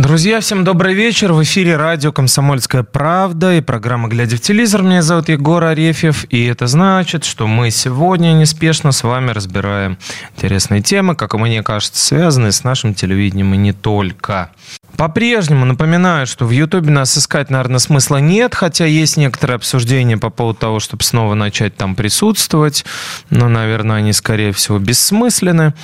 Друзья, всем добрый вечер. В эфире радио «Комсомольская правда» и программа «Глядя в телевизор». Меня зовут Егор Арефьев, и это значит, что мы сегодня неспешно с вами разбираем интересные темы, как мне кажется, связанные с нашим телевидением и не только. По-прежнему напоминаю, что в Ютубе нас искать, наверное, смысла нет, хотя есть некоторые обсуждения по поводу того, чтобы снова начать там присутствовать, но, наверное, они, скорее всего, бессмысленны.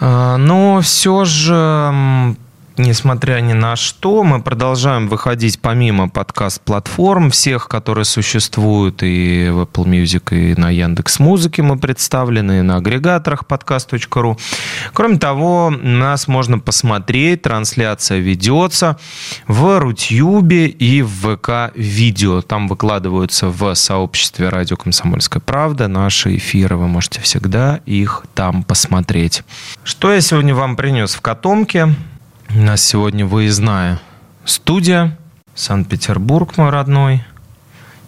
А, но все же Несмотря ни на что, мы продолжаем выходить помимо подкаст-платформ, всех, которые существуют и в Apple Music, и на Яндекс Музыке мы представлены, и на агрегаторах подкаст.ру. Кроме того, нас можно посмотреть, трансляция ведется в Рутюбе и в ВК Видео. Там выкладываются в сообществе «Радио Комсомольская правда» наши эфиры. Вы можете всегда их там посмотреть. Что я сегодня вам принес в котомке? У нас сегодня выездная студия, Санкт-Петербург мой родной.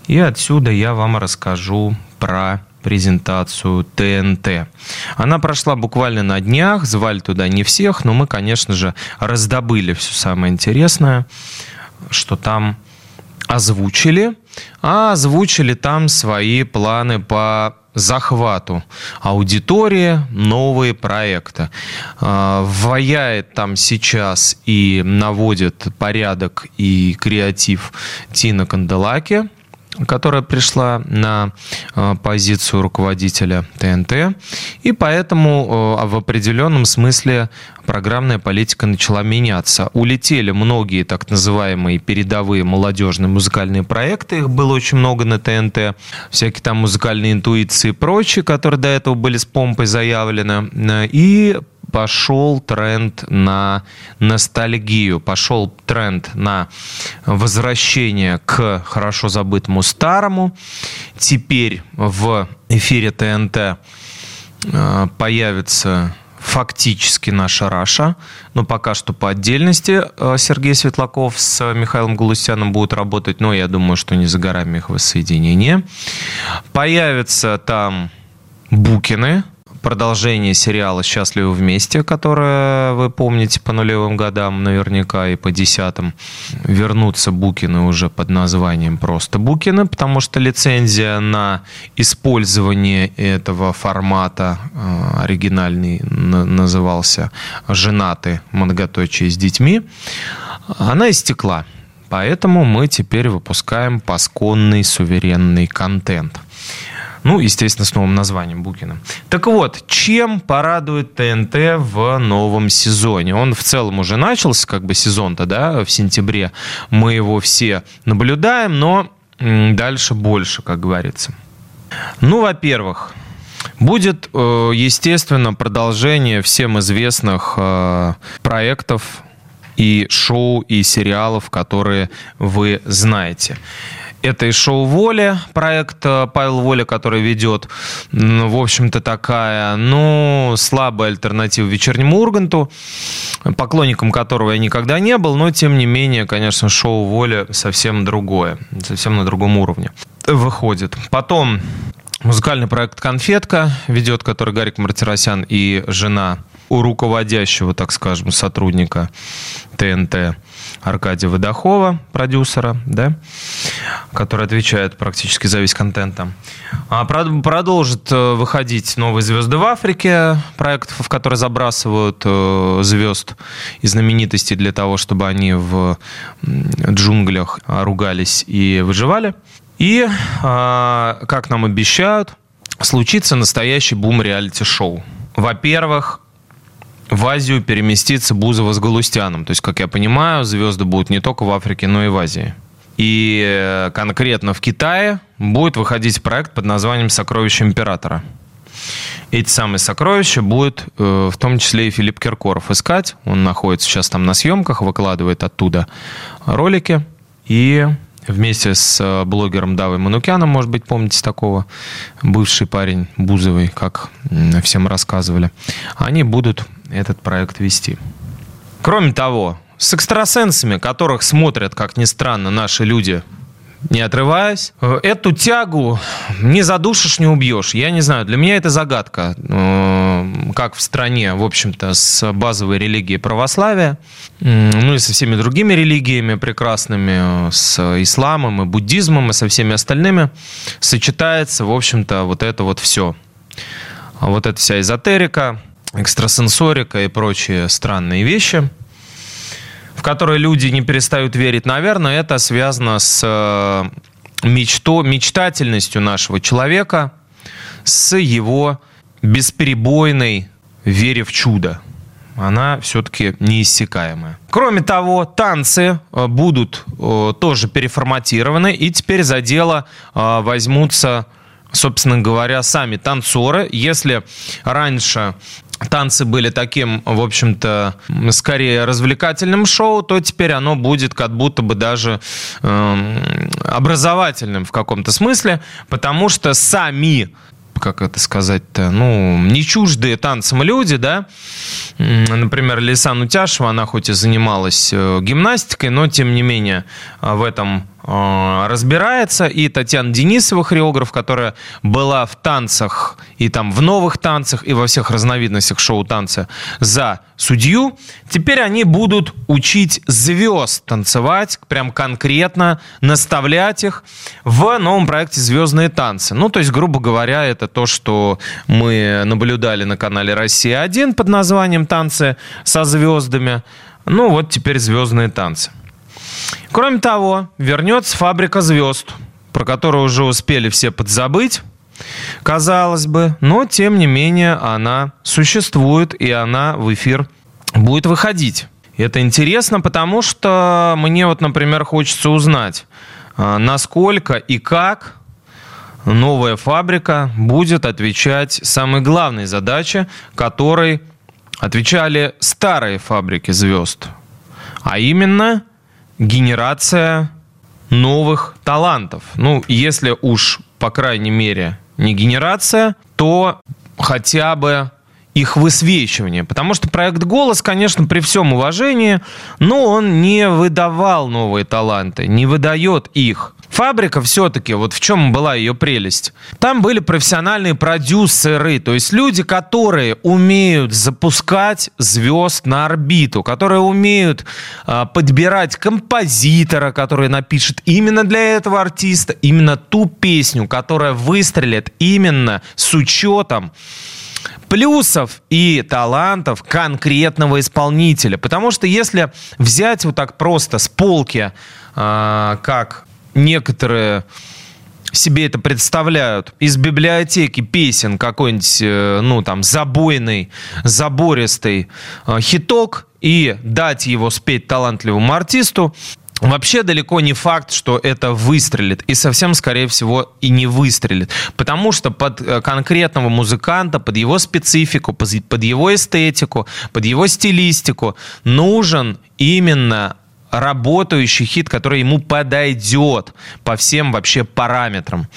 И отсюда я вам расскажу про презентацию ТНТ. Она прошла буквально на днях, звали туда не всех, но мы, конечно же, раздобыли все самое интересное, что там озвучили. А озвучили там свои планы по захвату аудитории, новые проекты. А, ваяет там сейчас и наводит порядок и креатив Тина Канделаки, которая пришла на э, позицию руководителя ТНТ. И поэтому э, в определенном смысле программная политика начала меняться. Улетели многие так называемые передовые молодежные музыкальные проекты. Их было очень много на ТНТ. Всякие там музыкальные интуиции и прочие, которые до этого были с помпой заявлены. И пошел тренд на ностальгию, пошел тренд на возвращение к хорошо забытому старому. Теперь в эфире ТНТ э, появится фактически наша Раша, но пока что по отдельности э, Сергей Светлаков с Михаилом Галустяном будут работать, но я думаю, что не за горами их воссоединение. Появятся там Букины, продолжение сериала «Счастливы вместе», которое вы помните по нулевым годам наверняка и по десятым. Вернутся Букины уже под названием просто Букины, потому что лицензия на использование этого формата э, оригинальный назывался «Женаты многоточие с детьми», она истекла. Поэтому мы теперь выпускаем пасконный суверенный контент. Ну, естественно, с новым названием Букина. Так вот, чем порадует ТНТ в новом сезоне? Он в целом уже начался, как бы сезон-то, да, в сентябре. Мы его все наблюдаем, но дальше больше, как говорится. Ну, во-первых, Будет, э, естественно, продолжение всем известных э, проектов и шоу, и сериалов, которые вы знаете. Это и шоу «Воля», проект э, Павел Воля, который ведет, в общем-то, такая, ну, слабая альтернатива вечернему Урганту, поклонником которого я никогда не был, но, тем не менее, конечно, шоу «Воля» совсем другое, совсем на другом уровне выходит. Потом музыкальный проект «Конфетка», ведет который Гарик Мартиросян и жена у руководящего, так скажем, сотрудника ТНТ Аркадия Водохова, продюсера, да, который отвечает практически за весь контент там. А продолжит э, выходить новые звезды в Африке, проект, в который забрасывают э, звезд и знаменитостей для того, чтобы они в джунглях ругались и выживали. И, а, как нам обещают, случится настоящий бум реалити-шоу. Во-первых, в Азию переместится Бузова с Галустяном. То есть, как я понимаю, звезды будут не только в Африке, но и в Азии. И э, конкретно в Китае будет выходить проект под названием «Сокровище императора». эти самые сокровища будет э, в том числе и Филипп Киркоров искать. Он находится сейчас там на съемках, выкладывает оттуда ролики. И вместе с э, блогером Давой Манукяном, может быть, помните такого, бывший парень Бузовый, как всем рассказывали, они будут этот проект вести. Кроме того, с экстрасенсами, которых смотрят, как ни странно, наши люди не отрываясь. Э, эту тягу не задушишь, не убьешь. Я не знаю, для меня это загадка. Э, как в стране, в общем-то, с базовой религией православия, ну и со всеми другими религиями прекрасными, с исламом и буддизмом и со всеми остальными, сочетается, в общем-то, вот это вот все. Вот эта вся эзотерика, экстрасенсорика и прочие странные вещи – в которые люди не перестают верить, наверное, это связано с э, мечто, мечтательностью нашего человека, с его бесперебойной вере в чудо. Она все-таки неиссякаемая. Кроме того, танцы э, будут э, тоже переформатированы, и теперь за дело возьмутся собственно говоря, сами танцоры. Если раньше танцы были таким, в общем-то, скорее развлекательным шоу, то теперь оно будет как будто бы даже э, образовательным в каком-то смысле, потому что сами как это сказать-то, ну, не чуждые танцам люди, да, например, Лисан Утяшева, она хоть и занималась э, гимнастикой, но, тем не менее, в этом разбирается. И Татьяна Денисова, хореограф, которая была в танцах, и там в новых танцах, и во всех разновидностях шоу-танца за судью. Теперь они будут учить звезд танцевать, прям конкретно наставлять их в новом проекте «Звездные танцы». Ну, то есть, грубо говоря, это то, что мы наблюдали на канале «Россия-1» под названием «Танцы со звездами». Ну, вот теперь «Звездные танцы». Кроме того, вернется «Фабрика звезд», про которую уже успели все подзабыть, казалось бы, но тем не менее она существует и она в эфир будет выходить. Это интересно, потому что мне вот, например, хочется узнать, а, насколько и как новая фабрика будет отвечать самой главной задаче, которой отвечали старые фабрики звезд, а именно генерация новых талантов. Ну, если уж, по крайней мере, не генерация, то хотя бы их высвечивание. Потому что проект «Голос», конечно, при всем уважении, но он не выдавал новые таланты, не выдает их. Фабрика все-таки, вот в чем была ее прелесть. Там были профессиональные продюсеры, то есть люди, которые умеют запускать звезд на орбиту, которые умеют э, подбирать композитора, который напишет именно для этого артиста, именно ту песню, которая выстрелит именно с учетом плюсов и талантов конкретного исполнителя. Потому что если взять вот так просто с полки, э, как некоторые себе это представляют из библиотеки песен какой-нибудь, э, ну, там, забойный, забористый э, хиток и дать его спеть талантливому артисту, Вообще далеко не факт, что это выстрелит. И совсем, скорее всего, и не выстрелит. Потому что под э, конкретного музыканта, под его специфику, под его эстетику, под его стилистику нужен именно работающий хит, который ему подойдет по всем вообще параметрам,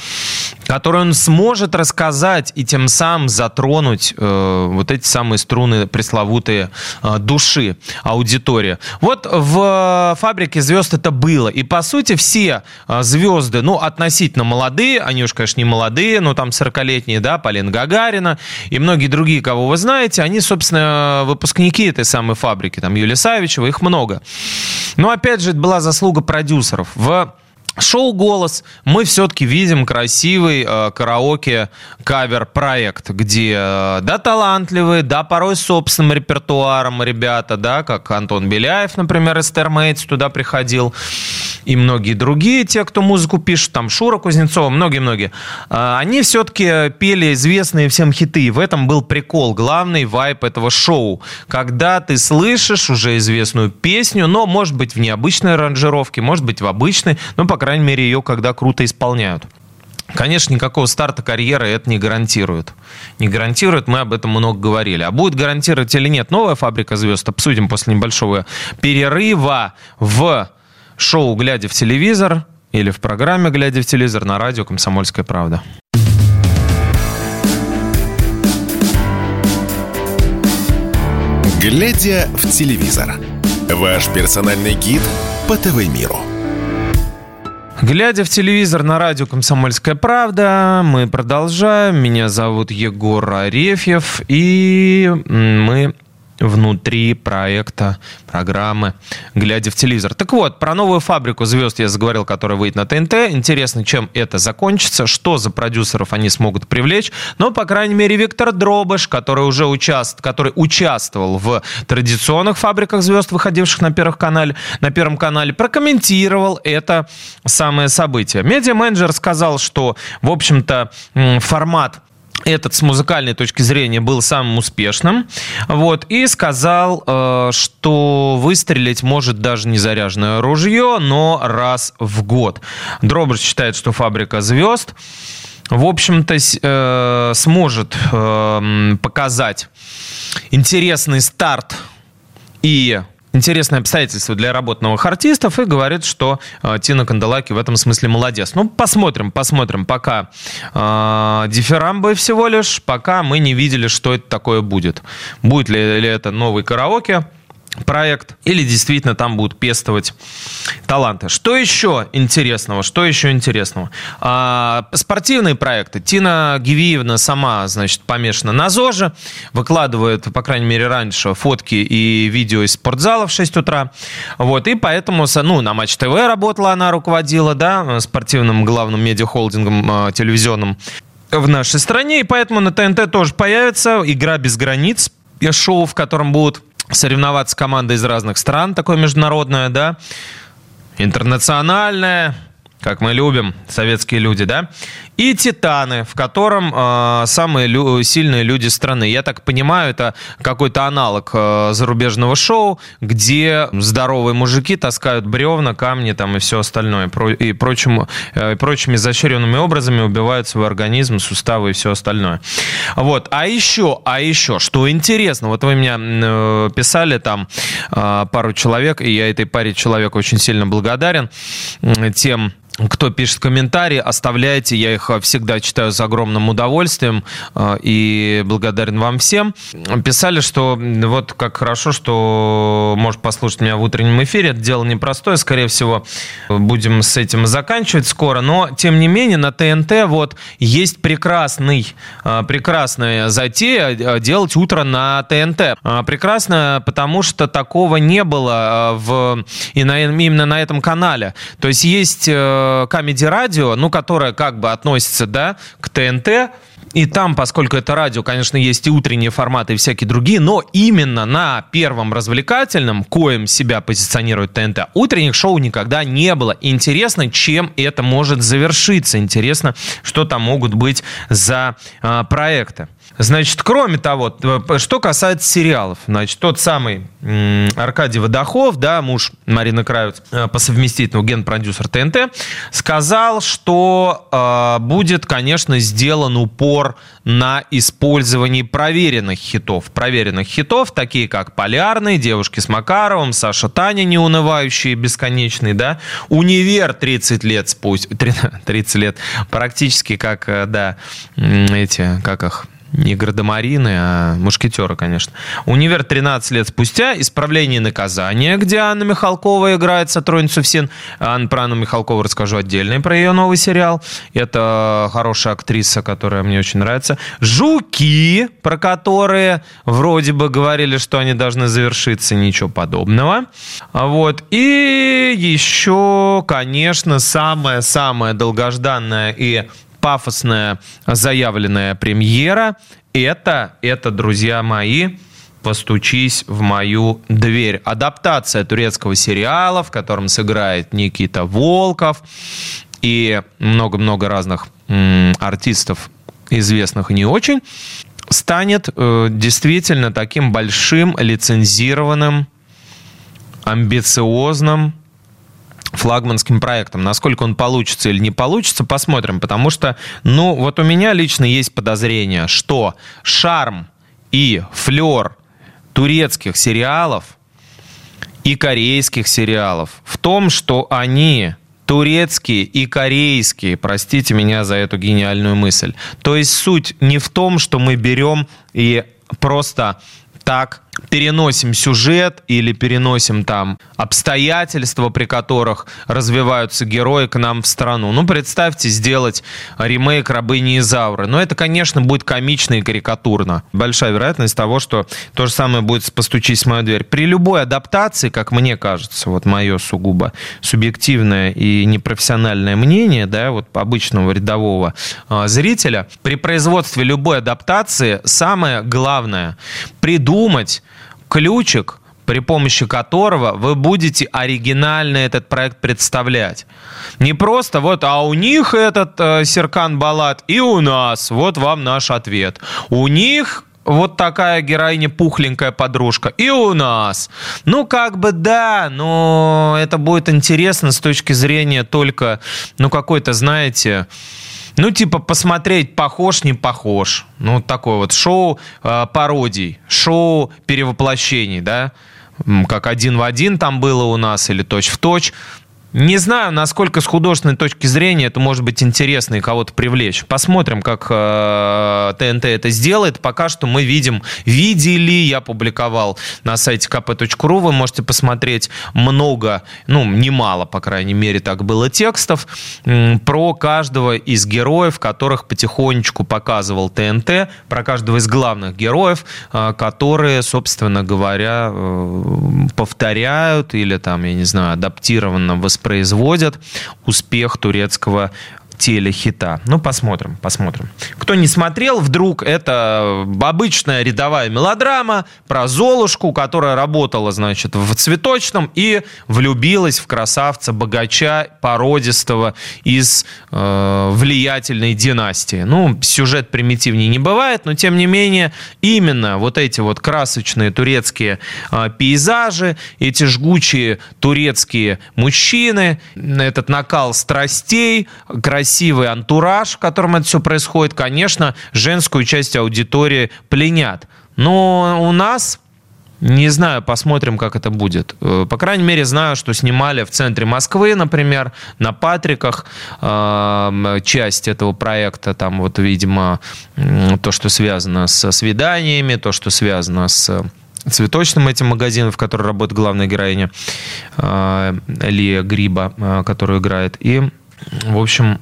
который он сможет рассказать и тем самым затронуть э, вот эти самые струны пресловутые э, души аудитории. Вот в «Фабрике звезд» это было. И, по сути, все э, звезды, ну, относительно молодые, они уж, конечно, не молодые, но там 40-летние, да, Полина Гагарина и многие другие, кого вы знаете, они, собственно, выпускники этой самой «Фабрики». Там Юлия Савичева, их много. Но, опять же, это была заслуга продюсеров. В Шоу «Голос» мы все-таки видим красивый э, караоке-кавер-проект, где, э, да, талантливые, да, порой с собственным репертуаром ребята, да, как Антон Беляев, например, из Термейтс туда приходил, и многие другие, те, кто музыку пишет, там Шура Кузнецова, многие-многие, э, они все-таки пели известные всем хиты, и в этом был прикол, главный вайп этого шоу, когда ты слышишь уже известную песню, но, может быть, в необычной аранжировке, может быть, в обычной, но, по крайней мере, ее когда круто исполняют. Конечно, никакого старта карьеры это не гарантирует. Не гарантирует, мы об этом много говорили. А будет гарантировать или нет новая «Фабрика звезд», обсудим после небольшого перерыва в шоу «Глядя в телевизор» или в программе «Глядя в телевизор» на радио «Комсомольская правда». «Глядя в телевизор» – ваш персональный гид по ТВ-миру. Глядя в телевизор на радио «Комсомольская правда», мы продолжаем. Меня зовут Егор Арефьев, и мы внутри проекта, программы «Глядя в телевизор». Так вот, про новую фабрику звезд я заговорил, которая выйдет на ТНТ. Интересно, чем это закончится, что за продюсеров они смогут привлечь. Но, по крайней мере, Виктор Дробыш, который уже участ... который участвовал в традиционных фабриках звезд, выходивших на, первых канале, на Первом канале, прокомментировал это самое событие. Медиа-менеджер сказал, что, в общем-то, формат этот с музыкальной точки зрения был самым успешным. Вот, и сказал, э, что выстрелить может даже не заряженное ружье, но раз в год. Дробыш считает, что фабрика звезд в общем-то, э, сможет э, показать интересный старт и интересное обстоятельство для работ новых артистов и говорит, что э, Тина Канделаки в этом смысле молодец. Ну, посмотрим, посмотрим. Пока э, дифирамбы всего лишь, пока мы не видели, что это такое будет. Будет ли, ли это новый караоке, проект, или действительно там будут пестовать таланты. Что еще интересного? Что еще интересного? А, спортивные проекты. Тина Гивиевна сама, значит, помешана на ЗОЖе, выкладывает, по крайней мере, раньше фотки и видео из спортзала в 6 утра. Вот, и поэтому, ну, на Матч ТВ работала она, руководила, да, спортивным главным медиахолдингом а, телевизионным в нашей стране, и поэтому на ТНТ тоже появится «Игра без границ», шоу, в котором будут соревноваться команды из разных стран, такое международное, да, интернациональное, как мы любим, советские люди, да, и «Титаны», в котором э, самые лю- сильные люди страны. Я так понимаю, это какой-то аналог э, зарубежного шоу, где здоровые мужики таскают бревна, камни там и все остальное. Про- и прочим, э, прочими изощренными образами убивают свой организм, суставы и все остальное. Вот. А еще, а еще, что интересно, вот вы меня э, писали там э, пару человек, и я этой паре человек очень сильно благодарен тем, кто пишет комментарии, оставляйте, я их всегда читаю с огромным удовольствием э, и благодарен вам всем. Писали, что вот как хорошо, что может послушать меня в утреннем эфире. Это дело непростое, скорее всего, будем с этим заканчивать скоро, но тем не менее на ТНТ вот есть прекрасный, э, прекрасная затея э, делать утро на ТНТ. Прекрасно, потому что такого не было в, и на, именно на этом канале. То есть есть Comedy Radio, ну, которая как бы относится, да, к ТНТ, и там, поскольку это радио, конечно, есть и утренние форматы, и всякие другие, но именно на первом развлекательном, коем себя позиционирует ТНТ, утренних шоу никогда не было. Интересно, чем это может завершиться. Интересно, что там могут быть за э, проекты. Значит, кроме того, что касается сериалов, значит, тот самый Аркадий Водохов, да, муж Марины Кравец, э, по совместительству генпродюсер ТНТ, сказал, что э, будет, конечно, сделан упор на использовании проверенных хитов. Проверенных хитов, такие как «Полярный», «Девушки с Макаровым», «Саша Таня», неунывающие, бесконечные, да, «Универ» 30 лет спустя, 30 лет, практически как, э, да, эти, как их, не гардемарины, а мушкетеры, конечно. «Универ» 13 лет спустя, «Исправление и наказание», где Анна Михалкова играет сотрудницу ФСИН. Анна, про Анну Михалкову расскажу отдельно, про ее новый сериал. Это хорошая актриса, которая мне очень нравится. «Жуки», про которые вроде бы говорили, что они должны завершиться, ничего подобного. Вот. И еще, конечно, самая-самая долгожданная и пафосная заявленная премьера. Это, это, друзья мои, «Постучись в мою дверь». Адаптация турецкого сериала, в котором сыграет Никита Волков и много-много разных м, артистов, известных и не очень, станет э, действительно таким большим, лицензированным, амбициозным флагманским проектом. Насколько он получится или не получится, посмотрим. Потому что, ну, вот у меня лично есть подозрение, что шарм и флер турецких сериалов и корейских сериалов в том, что они турецкие и корейские, простите меня за эту гениальную мысль. То есть суть не в том, что мы берем и просто так переносим сюжет или переносим там обстоятельства, при которых развиваются герои к нам в страну. Ну, представьте, сделать ремейк «Рабыни Изауры». Но это, конечно, будет комично и карикатурно. Большая вероятность того, что то же самое будет «Постучись в мою дверь». При любой адаптации, как мне кажется, вот мое сугубо субъективное и непрофессиональное мнение, да, вот обычного рядового э, зрителя, при производстве любой адаптации самое главное придумать ключик, при помощи которого вы будете оригинально этот проект представлять. Не просто вот, а у них этот э, Серкан Балат, и у нас, вот вам наш ответ. У них вот такая героиня пухленькая подружка. И у нас. Ну, как бы да, но это будет интересно с точки зрения только, ну, какой-то, знаете, ну, типа, посмотреть, похож, не похож. Ну, такое вот шоу э, пародий, шоу перевоплощений, да, как один в один там было у нас или точь в точь. Не знаю, насколько с художественной точки зрения это может быть интересно и кого-то привлечь. Посмотрим, как э, ТНТ это сделает. Пока что мы видим, видели, я публиковал на сайте kp.ru, вы можете посмотреть много, ну, немало, по крайней мере, так было текстов э, про каждого из героев, которых потихонечку показывал ТНТ, про каждого из главных героев, э, которые, собственно говоря, э, повторяют или там, я не знаю, адаптированно воспринимают воспроизводят успех турецкого телехита. Ну, посмотрим, посмотрим. Кто не смотрел, вдруг это обычная рядовая мелодрама про Золушку, которая работала, значит, в цветочном и влюбилась в красавца богача породистого из э, влиятельной династии. Ну, сюжет примитивнее не бывает, но тем не менее именно вот эти вот красочные турецкие э, пейзажи, эти жгучие турецкие мужчины, этот накал страстей, красивые красивый антураж, в котором это все происходит, конечно, женскую часть аудитории пленят. Но у нас не знаю, посмотрим, как это будет. Э, по крайней мере, знаю, что снимали в центре Москвы, например, на Патриках э, часть этого проекта. Там вот, видимо, то, что связано со свиданиями, то, что связано с цветочным этим магазином, в котором работает главная героиня э, Лия Гриба, которую играет. И, в общем,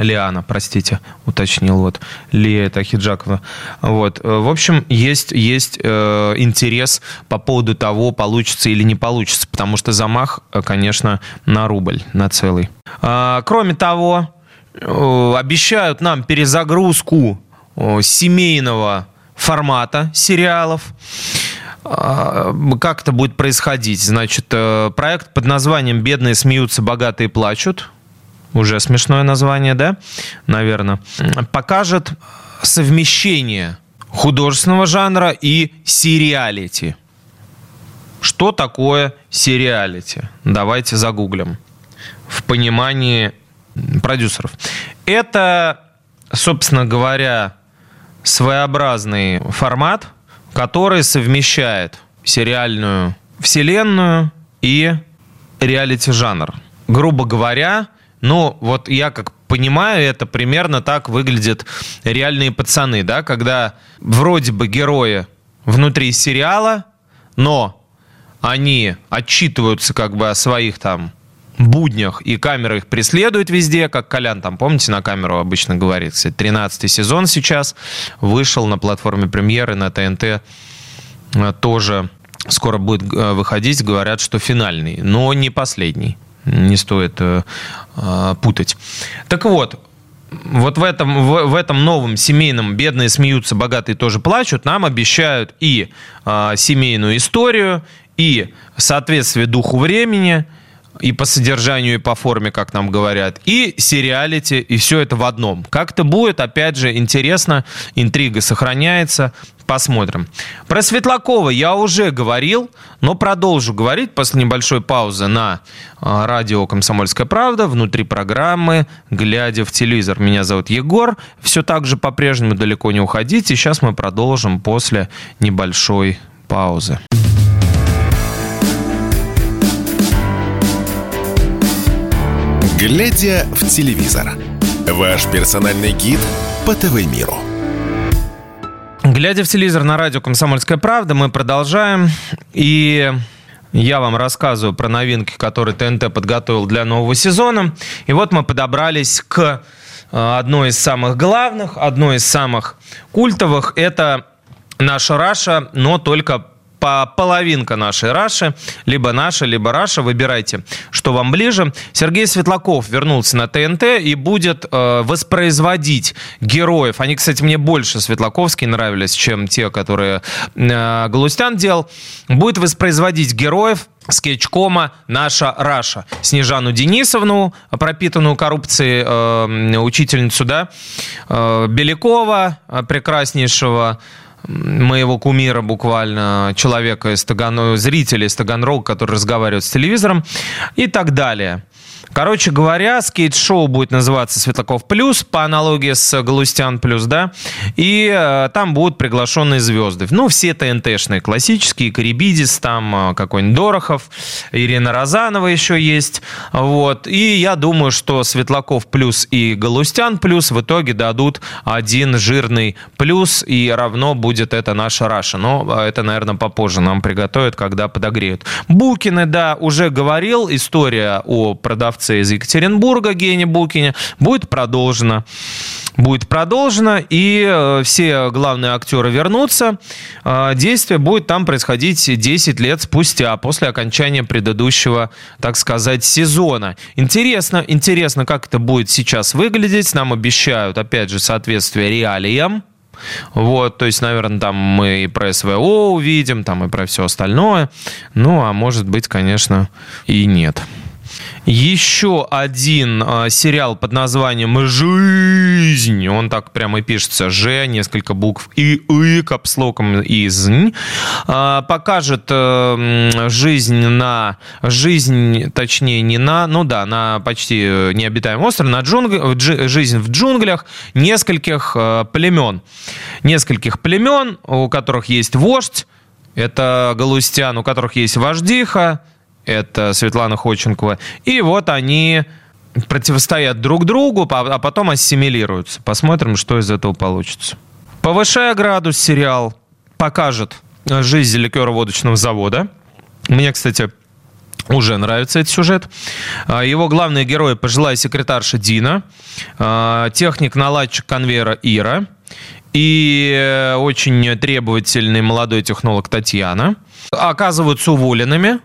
Лиана, простите, уточнил вот. Лия это Хиджакова. Вот. Э, в общем, есть, есть э, интерес по поводу того, получится или не получится, потому что замах, э, конечно, на рубль, на целый. А, кроме того, э, обещают нам перезагрузку э, семейного формата сериалов. А, как это будет происходить? Значит, э, проект под названием «Бедные смеются, богатые плачут» уже смешное название, да, наверное, покажет совмещение художественного жанра и сериалити. Что такое сериалити? Давайте загуглим. В понимании продюсеров. Это, собственно говоря, своеобразный формат, который совмещает сериальную вселенную и реалити-жанр. Грубо говоря, ну, вот я как понимаю, это примерно так выглядят реальные пацаны, да, когда вроде бы герои внутри сериала, но они отчитываются как бы о своих там буднях, и камера их преследует везде, как Колян там, помните, на камеру обычно говорит. Кстати, 13 сезон сейчас вышел на платформе премьеры на ТНТ э, тоже скоро будет э, выходить, говорят, что финальный, но не последний не стоит э, э, путать. Так вот, вот в этом, в, в этом новом семейном «Бедные смеются, богатые тоже плачут» нам обещают и э, семейную историю, и соответствие духу времени, и по содержанию, и по форме, как нам говорят, и сериалити, и все это в одном. Как это будет, опять же, интересно, интрига сохраняется, Посмотрим. Про Светлакова я уже говорил, но продолжу говорить после небольшой паузы на а, радио «Комсомольская правда» внутри программы «Глядя в телевизор». Меня зовут Егор. Все так же по-прежнему далеко не уходите. Сейчас мы продолжим после небольшой паузы. «Глядя в телевизор» – ваш персональный гид по ТВ-миру. Глядя в телевизор на радио «Комсомольская правда», мы продолжаем. И я вам рассказываю про новинки, которые ТНТ подготовил для нового сезона. И вот мы подобрались к э, одной из самых главных, одной из самых культовых. Это наша Раша, но только по половинка нашей Раши, либо наша, либо Раша, выбирайте, что вам ближе. Сергей Светлаков вернулся на ТНТ и будет э, воспроизводить героев. Они, кстати, мне больше Светлаковские нравились, чем те, которые э, Галустян делал. Будет воспроизводить героев скетчкома «Наша Раша». Снежану Денисовну, пропитанную коррупцией э, учительницу, да, э, Белякова, э, прекраснейшего, моего кумира буквально, человека из Таганрога, зрителя из Таганрога, который разговаривает с телевизором и так далее. Короче говоря, скетч-шоу будет называться «Светлаков плюс», по аналогии с «Галустян плюс», да, и э, там будут приглашенные звезды. Ну, все ТНТшные, классические, Карибидис, там э, какой-нибудь Дорохов, Ирина Розанова еще есть, вот. И я думаю, что «Светлаков плюс» и «Галустян плюс» в итоге дадут один жирный плюс, и равно будет это наша Раша. Но э, это, наверное, попозже нам приготовят, когда подогреют. Букины, да, уже говорил, история о продавце продавце из Екатеринбурга Гене Букине будет продолжена. Будет продолжена, и э, все главные актеры вернутся. Э, действие будет там происходить 10 лет спустя, после окончания предыдущего, так сказать, сезона. Интересно, интересно, как это будет сейчас выглядеть. Нам обещают, опять же, соответствие реалиям. Вот, то есть, наверное, там мы и про СВО увидим, там и про все остальное. Ну, а может быть, конечно, и нет. Еще один э, сериал под названием «Жизнь». Он так прямо и пишется. «Ж», несколько букв и «и», капслоком «изнь». Э, покажет э, жизнь на... Жизнь, точнее, не на... Ну да, на почти необитаемом острове, на джунг... жизнь в джунглях нескольких э, племен. Нескольких племен, у которых есть вождь, это галустян, у которых есть вождиха, это Светлана Ходченкова. И вот они противостоят друг другу, а потом ассимилируются. Посмотрим, что из этого получится. «Повышая градус» сериал покажет жизнь ликероводочного завода. Мне, кстати, уже нравится этот сюжет. А, его главные герои – пожилая секретарша Дина, а, техник-наладчик конвейера Ира и э, очень требовательный молодой технолог Татьяна. Оказываются уволенными,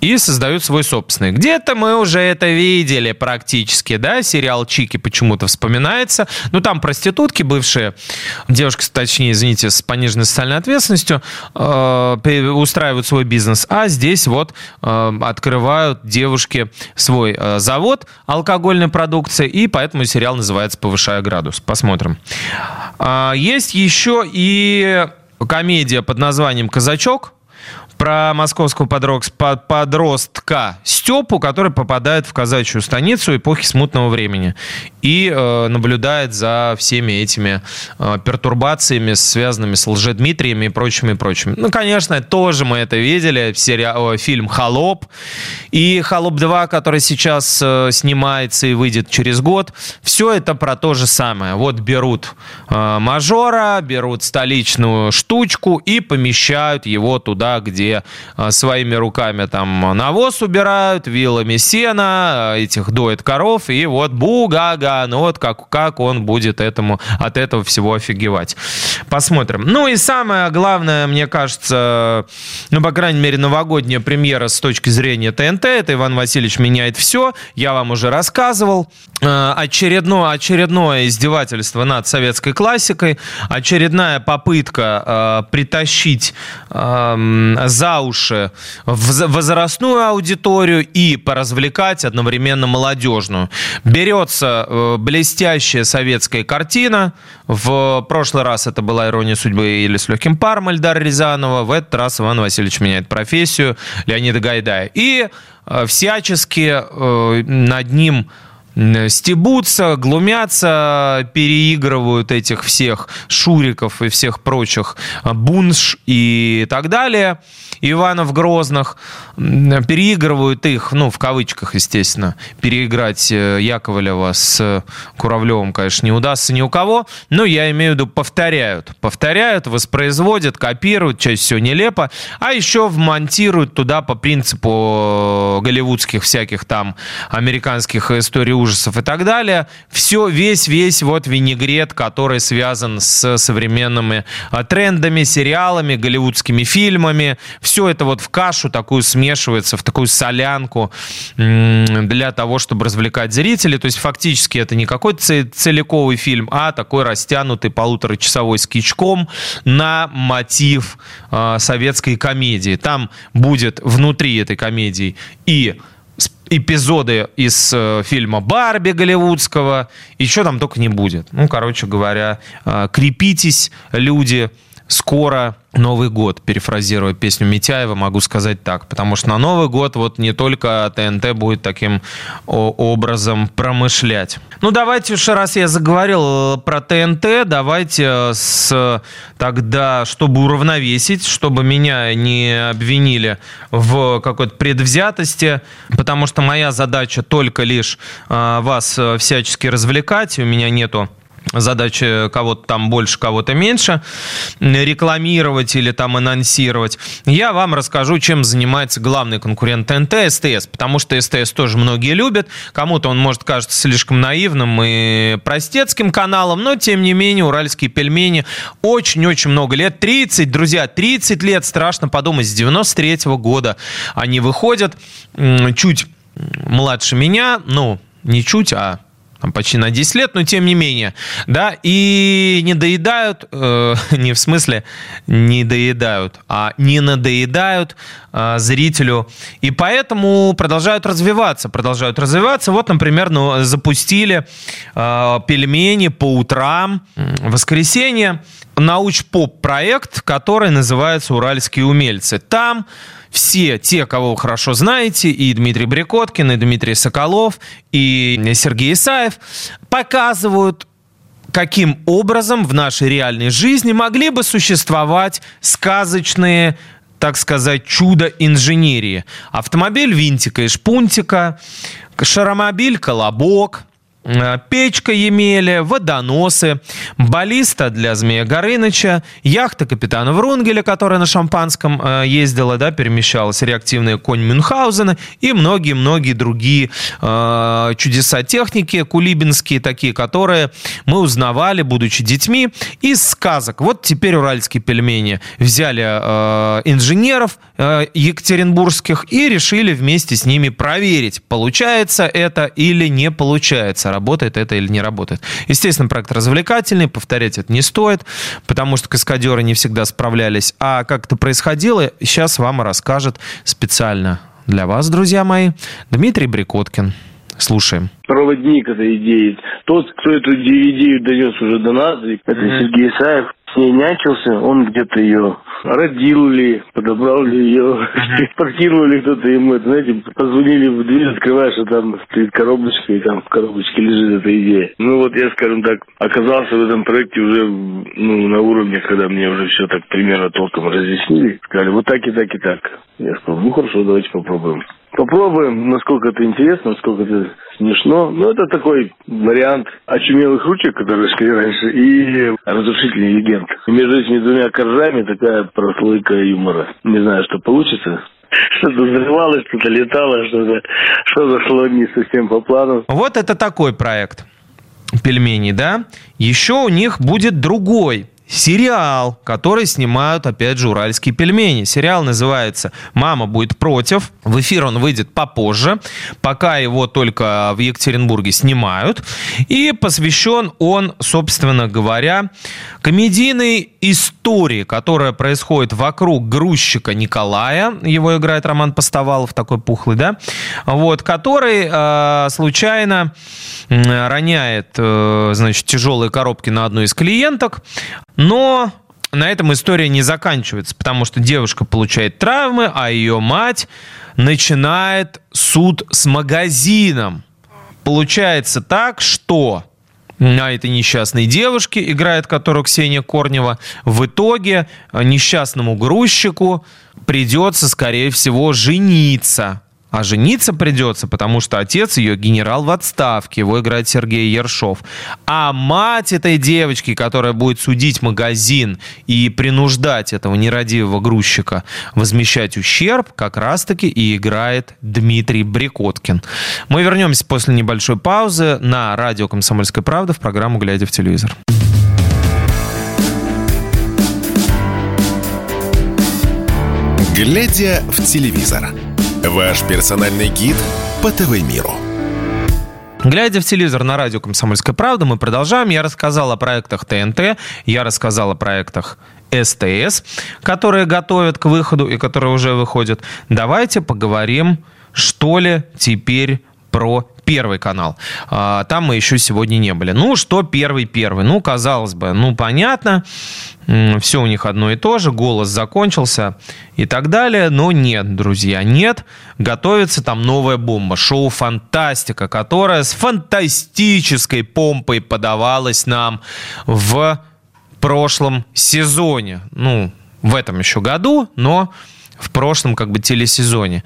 и создают свой собственный. Где-то мы уже это видели практически, да, сериал Чики почему-то вспоминается. Ну, там проститутки бывшие, девушка, точнее, извините, с пониженной социальной ответственностью, э, устраивают свой бизнес, а здесь вот э, открывают девушки свой э, завод алкогольной продукции, и поэтому сериал называется «Повышая градус». Посмотрим. Э, есть еще и комедия под названием «Казачок», про московского подростка Степу, который попадает в казачью станицу эпохи смутного времени и э, наблюдает за всеми этими э, пертурбациями, связанными с Лжедмитрием и прочими, и прочими. Ну, конечно, тоже мы это видели, сериал, фильм «Холоп» и «Холоп 2», который сейчас э, снимается и выйдет через год. Все это про то же самое. Вот берут э, мажора, берут столичную штучку и помещают его туда, где а, своими руками там навоз убирают, вилами сена, этих доет коров, и вот бугага, ну вот как, как он будет этому, от этого всего офигевать. Посмотрим. Ну и самое главное, мне кажется, ну, по крайней мере, новогодняя премьера с точки зрения ТНТ, это Иван Васильевич меняет все, я вам уже рассказывал. А, очередное, очередное издевательство над советской классикой, очередная попытка э, притащить э, за уши возрастную аудиторию и поразвлекать одновременно молодежную. Берется э, блестящая советская картина. В прошлый раз это была «Ирония судьбы» или «С легким паром» Эльдар Рязанова. В этот раз Иван Васильевич меняет профессию Леонида Гайдая. И э, всячески э, над ним стебутся, глумятся, переигрывают этих всех Шуриков и всех прочих Бунш и так далее, Иванов Грозных, переигрывают их, ну, в кавычках, естественно, переиграть э, Яковлева с Куравлевым, конечно, не удастся ни у кого, но я имею в виду повторяют, повторяют, воспроизводят, копируют, чаще всего нелепо, а еще вмонтируют туда по принципу голливудских всяких там американских историй ужасов и так далее. Все, весь-весь вот винегрет, который связан с современными а, трендами, сериалами, голливудскими фильмами. Все это вот в кашу такую смешивается, в такую солянку для того, чтобы развлекать зрителей. То есть фактически это не какой-то целиковый фильм, а такой растянутый полуторачасовой скичком на мотив э, советской комедии. Там будет внутри этой комедии и эпизоды из э, фильма «Барби» голливудского. Еще там только не будет. Ну, короче говоря, э, крепитесь, люди, скоро Новый год, перефразируя песню Митяева, могу сказать так, потому что на Новый год вот не только ТНТ будет таким образом промышлять. Ну, давайте уж раз я заговорил про ТНТ, давайте с, тогда, чтобы уравновесить, чтобы меня не обвинили в какой-то предвзятости, потому что моя задача только лишь а, вас всячески развлекать, у меня нету задача кого-то там больше, кого-то меньше рекламировать или там анонсировать. Я вам расскажу, чем занимается главный конкурент ТНТ СТС, потому что СТС тоже многие любят. Кому-то он может кажется слишком наивным и простецким каналом, но тем не менее уральские пельмени очень-очень много лет. 30, друзья, 30 лет, страшно подумать, с 93 -го года они выходят чуть младше меня, ну, не чуть, а там, почти на 10 лет, но тем не менее, да, и не доедают, э, не в смысле не доедают, а не надоедают э, зрителю, и поэтому продолжают развиваться, продолжают развиваться. Вот, например, ну, запустили э, пельмени по утрам, в воскресенье, науч-поп-проект, который называется «Уральские умельцы». Там все те, кого вы хорошо знаете, и Дмитрий Брикоткин, и Дмитрий Соколов, и Сергей Исаев, показывают каким образом в нашей реальной жизни могли бы существовать сказочные так сказать, чудо инженерии. Автомобиль винтика и шпунтика, шаромобиль колобок, печка Емеля, водоносы, баллиста для Змея Горыныча, яхта капитана Врунгеля, которая на шампанском э, ездила, да, перемещалась, реактивная конь Мюнхгаузена и многие-многие другие э, чудеса техники кулибинские такие, которые мы узнавали, будучи детьми, из сказок. Вот теперь уральские пельмени взяли э, инженеров э, екатеринбургских и решили вместе с ними проверить, получается это или не получается работает это или не работает. Естественно, проект развлекательный, повторять это не стоит, потому что каскадеры не всегда справлялись. А как это происходило, сейчас вам расскажет специально для вас, друзья мои, Дмитрий Брикоткин. Слушаем. Проводник этой идеи. Тот, кто эту идею донес уже до нас, это mm-hmm. Сергей Исаев, с ней нянчился, он где-то ее родил ли, подобрал ли ее, транспортировал ли кто-то ему, это, знаете, позвонили в дверь, открываешь, а там стоит коробочка, и там в коробочке лежит эта идея. Ну вот я, скажем так, оказался в этом проекте уже ну, на уровне, когда мне уже все так примерно толком разъяснили. Сказали, вот так и так и так. Я сказал, ну хорошо, давайте попробуем. Попробуем, насколько это интересно, насколько это смешно. Ну, это такой вариант очумелых ручек, которые шли раньше, и разрушительный легенд. Между этими двумя коржами такая прослойка юмора. Не знаю, что получится. Что-то взрывалось, что-то летало, что-то что зашло не совсем по плану. Вот это такой проект пельменей, да? Еще у них будет другой сериал, который снимают, опять же, уральские пельмени. Сериал называется «Мама будет против». В эфир он выйдет попозже, пока его только в Екатеринбурге снимают. И посвящен он, собственно говоря, комедийной истории, которая происходит вокруг грузчика Николая. Его играет Роман Постовалов, такой пухлый, да? Вот, который э, случайно роняет, э, значит, тяжелые коробки на одну из клиенток. Но на этом история не заканчивается, потому что девушка получает травмы, а ее мать начинает суд с магазином. Получается так, что на этой несчастной девушке, играет которую Ксения Корнева, в итоге несчастному грузчику придется, скорее всего, жениться. А жениться придется, потому что отец ее генерал в отставке, его играет Сергей Ершов. А мать этой девочки, которая будет судить магазин и принуждать этого нерадивого грузчика возмещать ущерб, как раз-таки и играет Дмитрий Брикоткин. Мы вернемся после небольшой паузы на радио «Комсомольская правда» в программу «Глядя в телевизор». «Глядя в телевизор» Ваш персональный гид по ТВ-миру. Глядя в телевизор на радио «Комсомольская правда», мы продолжаем. Я рассказал о проектах ТНТ, я рассказал о проектах СТС, которые готовят к выходу и которые уже выходят. Давайте поговорим, что ли, теперь про Первый канал. А, там мы еще сегодня не были. Ну, что первый первый? Ну, казалось бы, ну, понятно. Все у них одно и то же. Голос закончился и так далее. Но нет, друзья, нет. Готовится там новая бомба. Шоу «Фантастика», которая с фантастической помпой подавалась нам в прошлом сезоне. Ну, в этом еще году, но в прошлом как бы телесезоне.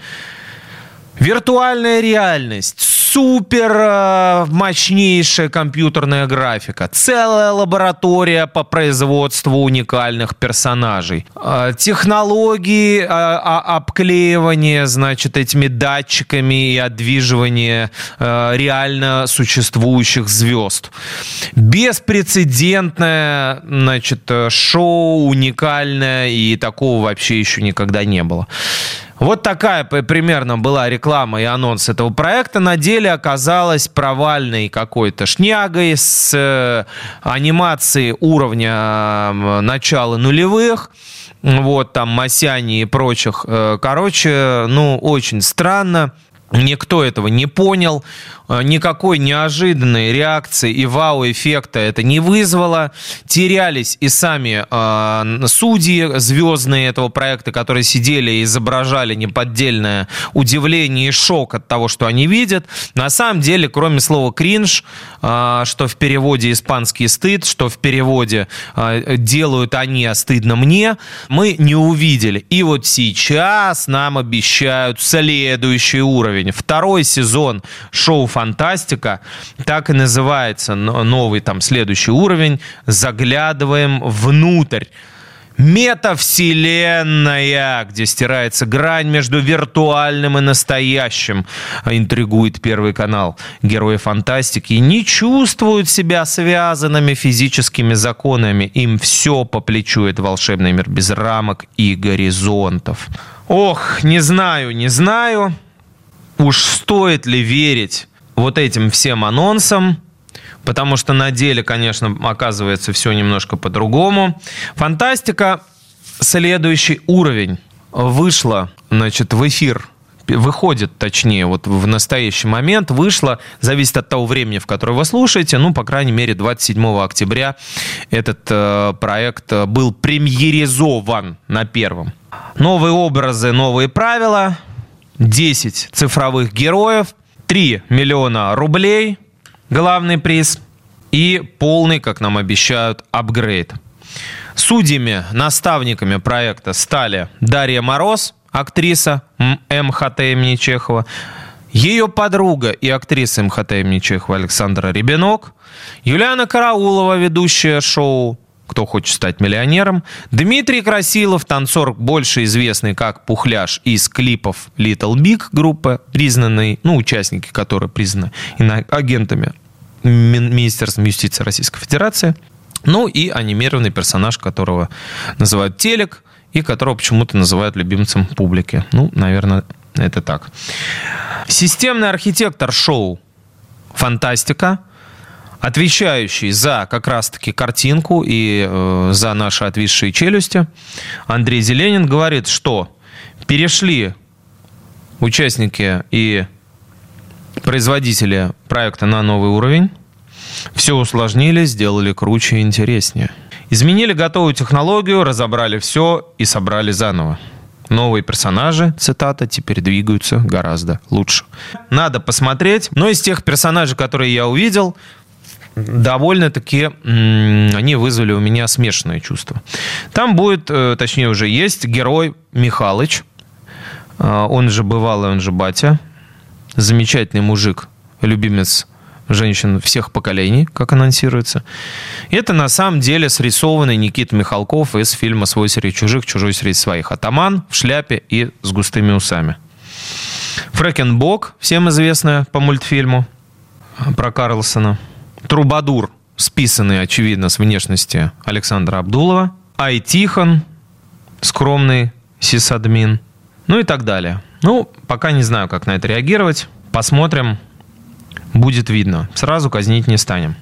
Виртуальная реальность, супер э, мощнейшая компьютерная графика, целая лаборатория по производству уникальных персонажей, э, технологии э, обклеивания, значит, этими датчиками и отдвиживания реально существующих звезд. Беспрецедентное, значит, шоу уникальное и такого вообще еще никогда не было. Вот такая примерно была реклама и анонс этого проекта. На деле оказалась провальной какой-то шнягой с э, анимацией уровня начала нулевых вот там Масяни и прочих. Э, короче, ну, очень странно. Никто этого не понял, э, никакой неожиданной реакции и вау-эффекта это не вызвало. Терялись и сами э, судьи звездные этого проекта, которые сидели и изображали неподдельное удивление и шок от того, что они видят. На самом деле, кроме слова «кринж», э, что в переводе испанский стыд, что в переводе э, «делают они, а стыдно мне», мы не увидели. И вот сейчас нам обещают следующий уровень уровень. Второй сезон шоу «Фантастика» так и называется, новый там следующий уровень. Заглядываем внутрь. Метавселенная, где стирается грань между виртуальным и настоящим, интригует Первый канал. Герои фантастики не чувствуют себя связанными физическими законами. Им все по плечу. Это волшебный мир без рамок и горизонтов. Ох, не знаю, не знаю уж стоит ли верить вот этим всем анонсам, потому что на деле, конечно, оказывается все немножко по-другому. Фантастика, следующий уровень, вышла, значит, в эфир. Выходит, точнее, вот в настоящий момент, вышла, зависит от того времени, в которое вы слушаете, ну, по крайней мере, 27 октября этот э, проект был премьеризован на первом. Новые образы, новые правила, 10 цифровых героев, 3 миллиона рублей, главный приз, и полный, как нам обещают, апгрейд. Судьями, наставниками проекта стали Дарья Мороз, актриса МХТ имени Чехова, ее подруга и актриса МХТ имени Чехова Александра Ребенок, Юлиана Караулова, ведущая шоу кто хочет стать миллионером. Дмитрий Красилов, танцор, больше известный как Пухляш из клипов Little Big группы, признанный, ну, участники которые признаны агентами Министерства юстиции Российской Федерации. Ну и анимированный персонаж, которого называют Телек, и которого почему-то называют любимцем публики. Ну, наверное, это так. Системный архитектор шоу «Фантастика», отвечающий за как раз-таки картинку и э, за наши отвисшие челюсти, Андрей Зеленин говорит, что перешли участники и производители проекта на новый уровень, все усложнили, сделали круче и интереснее. Изменили готовую технологию, разобрали все и собрали заново. Новые персонажи, цитата, теперь двигаются гораздо лучше. Надо посмотреть. Но из тех персонажей, которые я увидел, довольно-таки они вызвали у меня смешанные чувства. Там будет, э, точнее уже есть, герой Михалыч. Э, он же бывалый, он же батя. Замечательный мужик, любимец женщин всех поколений, как анонсируется. Это на самом деле срисованный Никита Михалков из фильма «Свой среди чужих, чужой среди своих». Атаман в шляпе и с густыми усами. Фрэкенбок, всем известная по мультфильму про Карлсона. Трубадур, списанный, очевидно, с внешности Александра Абдулова. Айтихон, скромный сисадмин. Ну и так далее. Ну, пока не знаю, как на это реагировать. Посмотрим, будет видно. Сразу казнить не станем.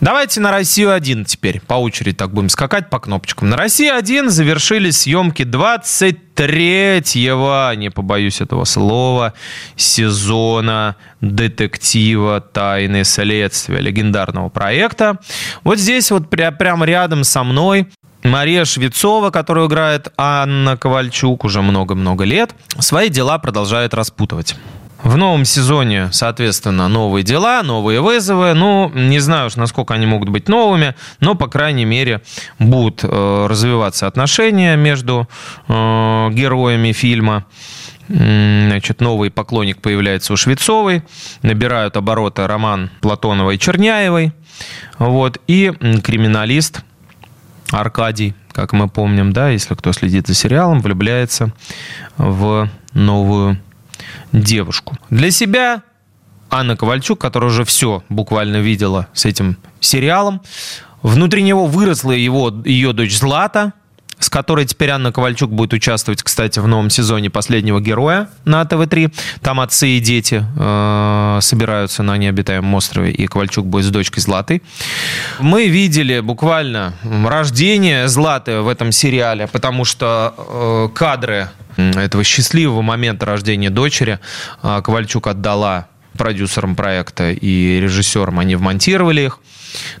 Давайте на Россию-1 теперь. По очереди так будем скакать по кнопочкам. На Россию-1 завершились съемки 23-го, не побоюсь этого слова, сезона детектива «Тайны следствия» легендарного проекта. Вот здесь вот пря- прямо рядом со мной Мария Швецова, которую играет Анна Ковальчук уже много-много лет, свои дела продолжает распутывать. В новом сезоне, соответственно, новые дела, новые вызовы. Ну, не знаю уж, насколько они могут быть новыми, но, по крайней мере, будут э, развиваться отношения между э, героями фильма. Значит, новый поклонник появляется у Швецовой, набирают обороты роман Платоновой и Черняевой. Вот, и криминалист Аркадий, как мы помним, да, если кто следит за сериалом, влюбляется в новую девушку. Для себя Анна Ковальчук, которая уже все буквально видела с этим сериалом, внутри него выросла его, ее дочь Злата, с которой теперь Анна Ковальчук будет участвовать, кстати, в новом сезоне «Последнего героя» на ТВ-3. Там отцы и дети э, собираются на необитаемом острове, и Ковальчук будет с дочкой Златой. Мы видели буквально рождение Златы в этом сериале, потому что э, кадры этого счастливого момента рождения дочери а, Ковальчук отдала продюсерам проекта и режиссерам, они вмонтировали их.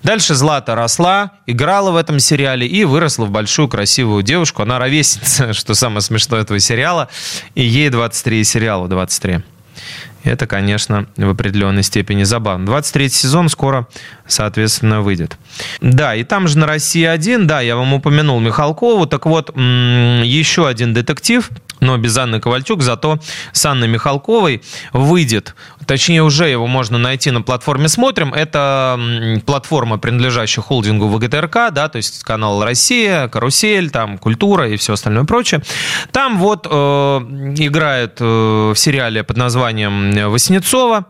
Дальше Злата росла, играла в этом сериале и выросла в большую красивую девушку. Она ровесница, что самое смешное этого сериала. И ей 23 сериала 23. Это, конечно, в определенной степени забавно. 23 сезон скоро, соответственно, выйдет. Да, и там же на России один, да, я вам упомянул Михалкову. Так вот, еще один детектив – но без Анны Ковальчук, зато с Анной Михалковой выйдет, точнее уже его можно найти на платформе «Смотрим». Это платформа, принадлежащая холдингу ВГТРК, да, то есть канал «Россия», «Карусель», там «Культура» и все остальное прочее. Там вот э, играет э, в сериале под названием «Васнецова»,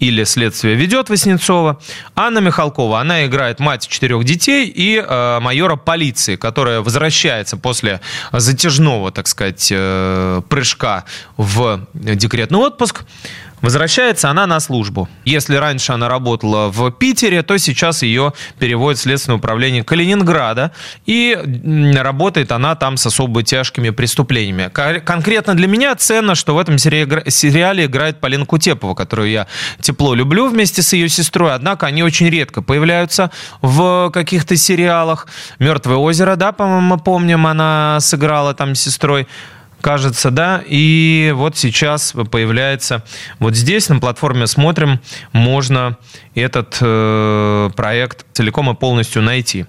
или «Следствие ведет» Васнецова. Анна Михалкова, она играет мать четырех детей и э, майора полиции, которая возвращается после затяжного, так сказать, э, прыжка в декретный отпуск Возвращается она на службу. Если раньше она работала в Питере, то сейчас ее переводят в Следственное управление Калининграда. И работает она там с особо тяжкими преступлениями. Конкретно для меня ценно, что в этом сериале играет Полина Кутепова, которую я тепло люблю вместе с ее сестрой. Однако они очень редко появляются в каких-то сериалах. «Мертвое озеро», да, по-моему, мы помним, она сыграла там с сестрой кажется, да. И вот сейчас появляется вот здесь на платформе «Смотрим» можно этот э, проект целиком и полностью найти.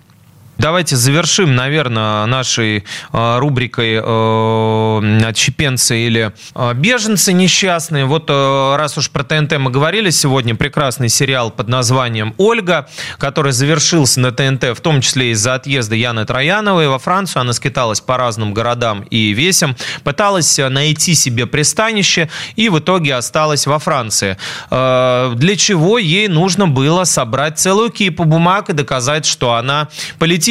Давайте завершим, наверное, нашей э, рубрикой э, «Отщепенцы» или э, «Беженцы несчастные». Вот раз уж про ТНТ мы говорили сегодня, прекрасный сериал под названием «Ольга», который завершился на ТНТ, в том числе из-за отъезда Яны Трояновой во Францию. Она скиталась по разным городам и весям, пыталась найти себе пристанище и в итоге осталась во Франции. Для чего ей нужно было собрать целую кипу бумаг и доказать, что она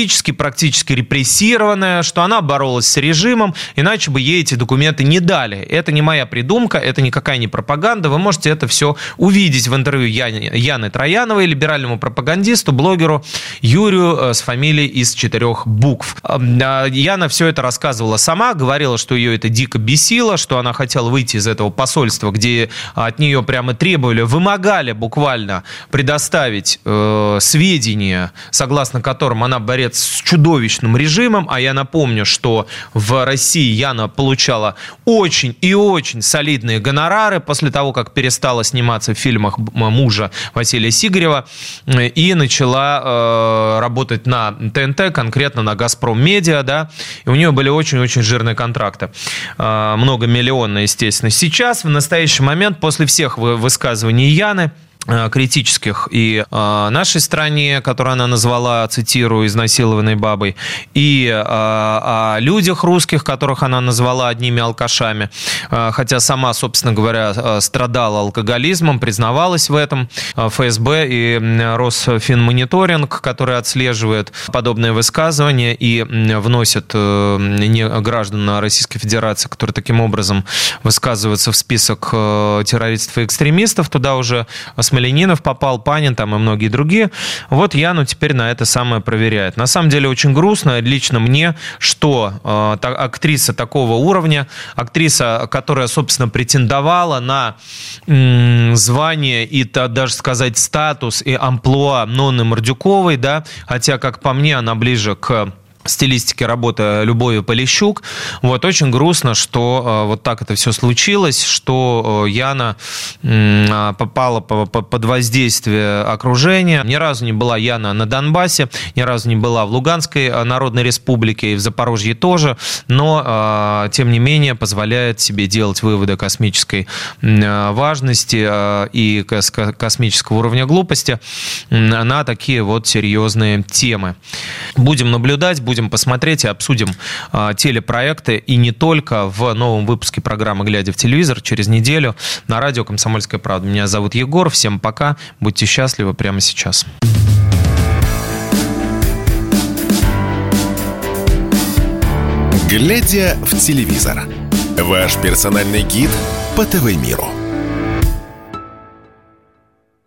политически практически репрессированная, что она боролась с режимом, иначе бы ей эти документы не дали. Это не моя придумка, это никакая не пропаганда. Вы можете это все увидеть в интервью Яны, Яны Трояновой, либеральному пропагандисту, блогеру Юрию э, с фамилией из четырех букв. А, Яна все это рассказывала сама, говорила, что ее это дико бесило, что она хотела выйти из этого посольства, где от нее прямо требовали, вымогали буквально предоставить э, сведения, согласно которым она борец с чудовищным режимом, а я напомню, что в России Яна получала очень и очень солидные гонорары после того, как перестала сниматься в фильмах мужа Василия Сигарева э, и начала э, работать на ТНТ, конкретно на «Газпром Медиа», да, и у нее были очень-очень жирные контракты, э, многомиллионные, естественно. Сейчас, в настоящий момент, после всех высказываний Яны, критических. И э, нашей стране, которую она назвала, цитирую, изнасилованной бабой, и э, о людях русских, которых она назвала одними алкашами, э, хотя сама, собственно говоря, э, страдала алкоголизмом, признавалась в этом. Э, ФСБ и Росфинмониторинг, который отслеживает подобные высказывания и вносит э, граждан Российской Федерации, которые таким образом высказываются в список э, террористов и экстремистов, туда уже Смоленинов попал, Панин там и многие другие. Вот Яну теперь на это самое проверяет. На самом деле очень грустно лично мне, что э, та, актриса такого уровня, актриса, которая, собственно, претендовала на м, звание и, то, даже сказать, статус и амплуа Нонны Мордюковой, да, хотя, как по мне, она ближе к стилистике работы Любови Полищук. Вот очень грустно, что э, вот так это все случилось, что э, Яна э, попала по, по, под воздействие окружения. Ни разу не была Яна на Донбассе, ни разу не была в Луганской э, Народной Республике и в Запорожье тоже, но э, тем не менее позволяет себе делать выводы космической важности и кос космического уровня глупости на такие вот серьезные темы. Будем наблюдать, будем посмотреть и обсудим э, телепроекты и не только в новом выпуске программы «Глядя в телевизор» через неделю на радио «Комсомольская правда». Меня зовут Егор. Всем пока. Будьте счастливы прямо сейчас. «Глядя в телевизор» – ваш персональный гид по ТВ-миру.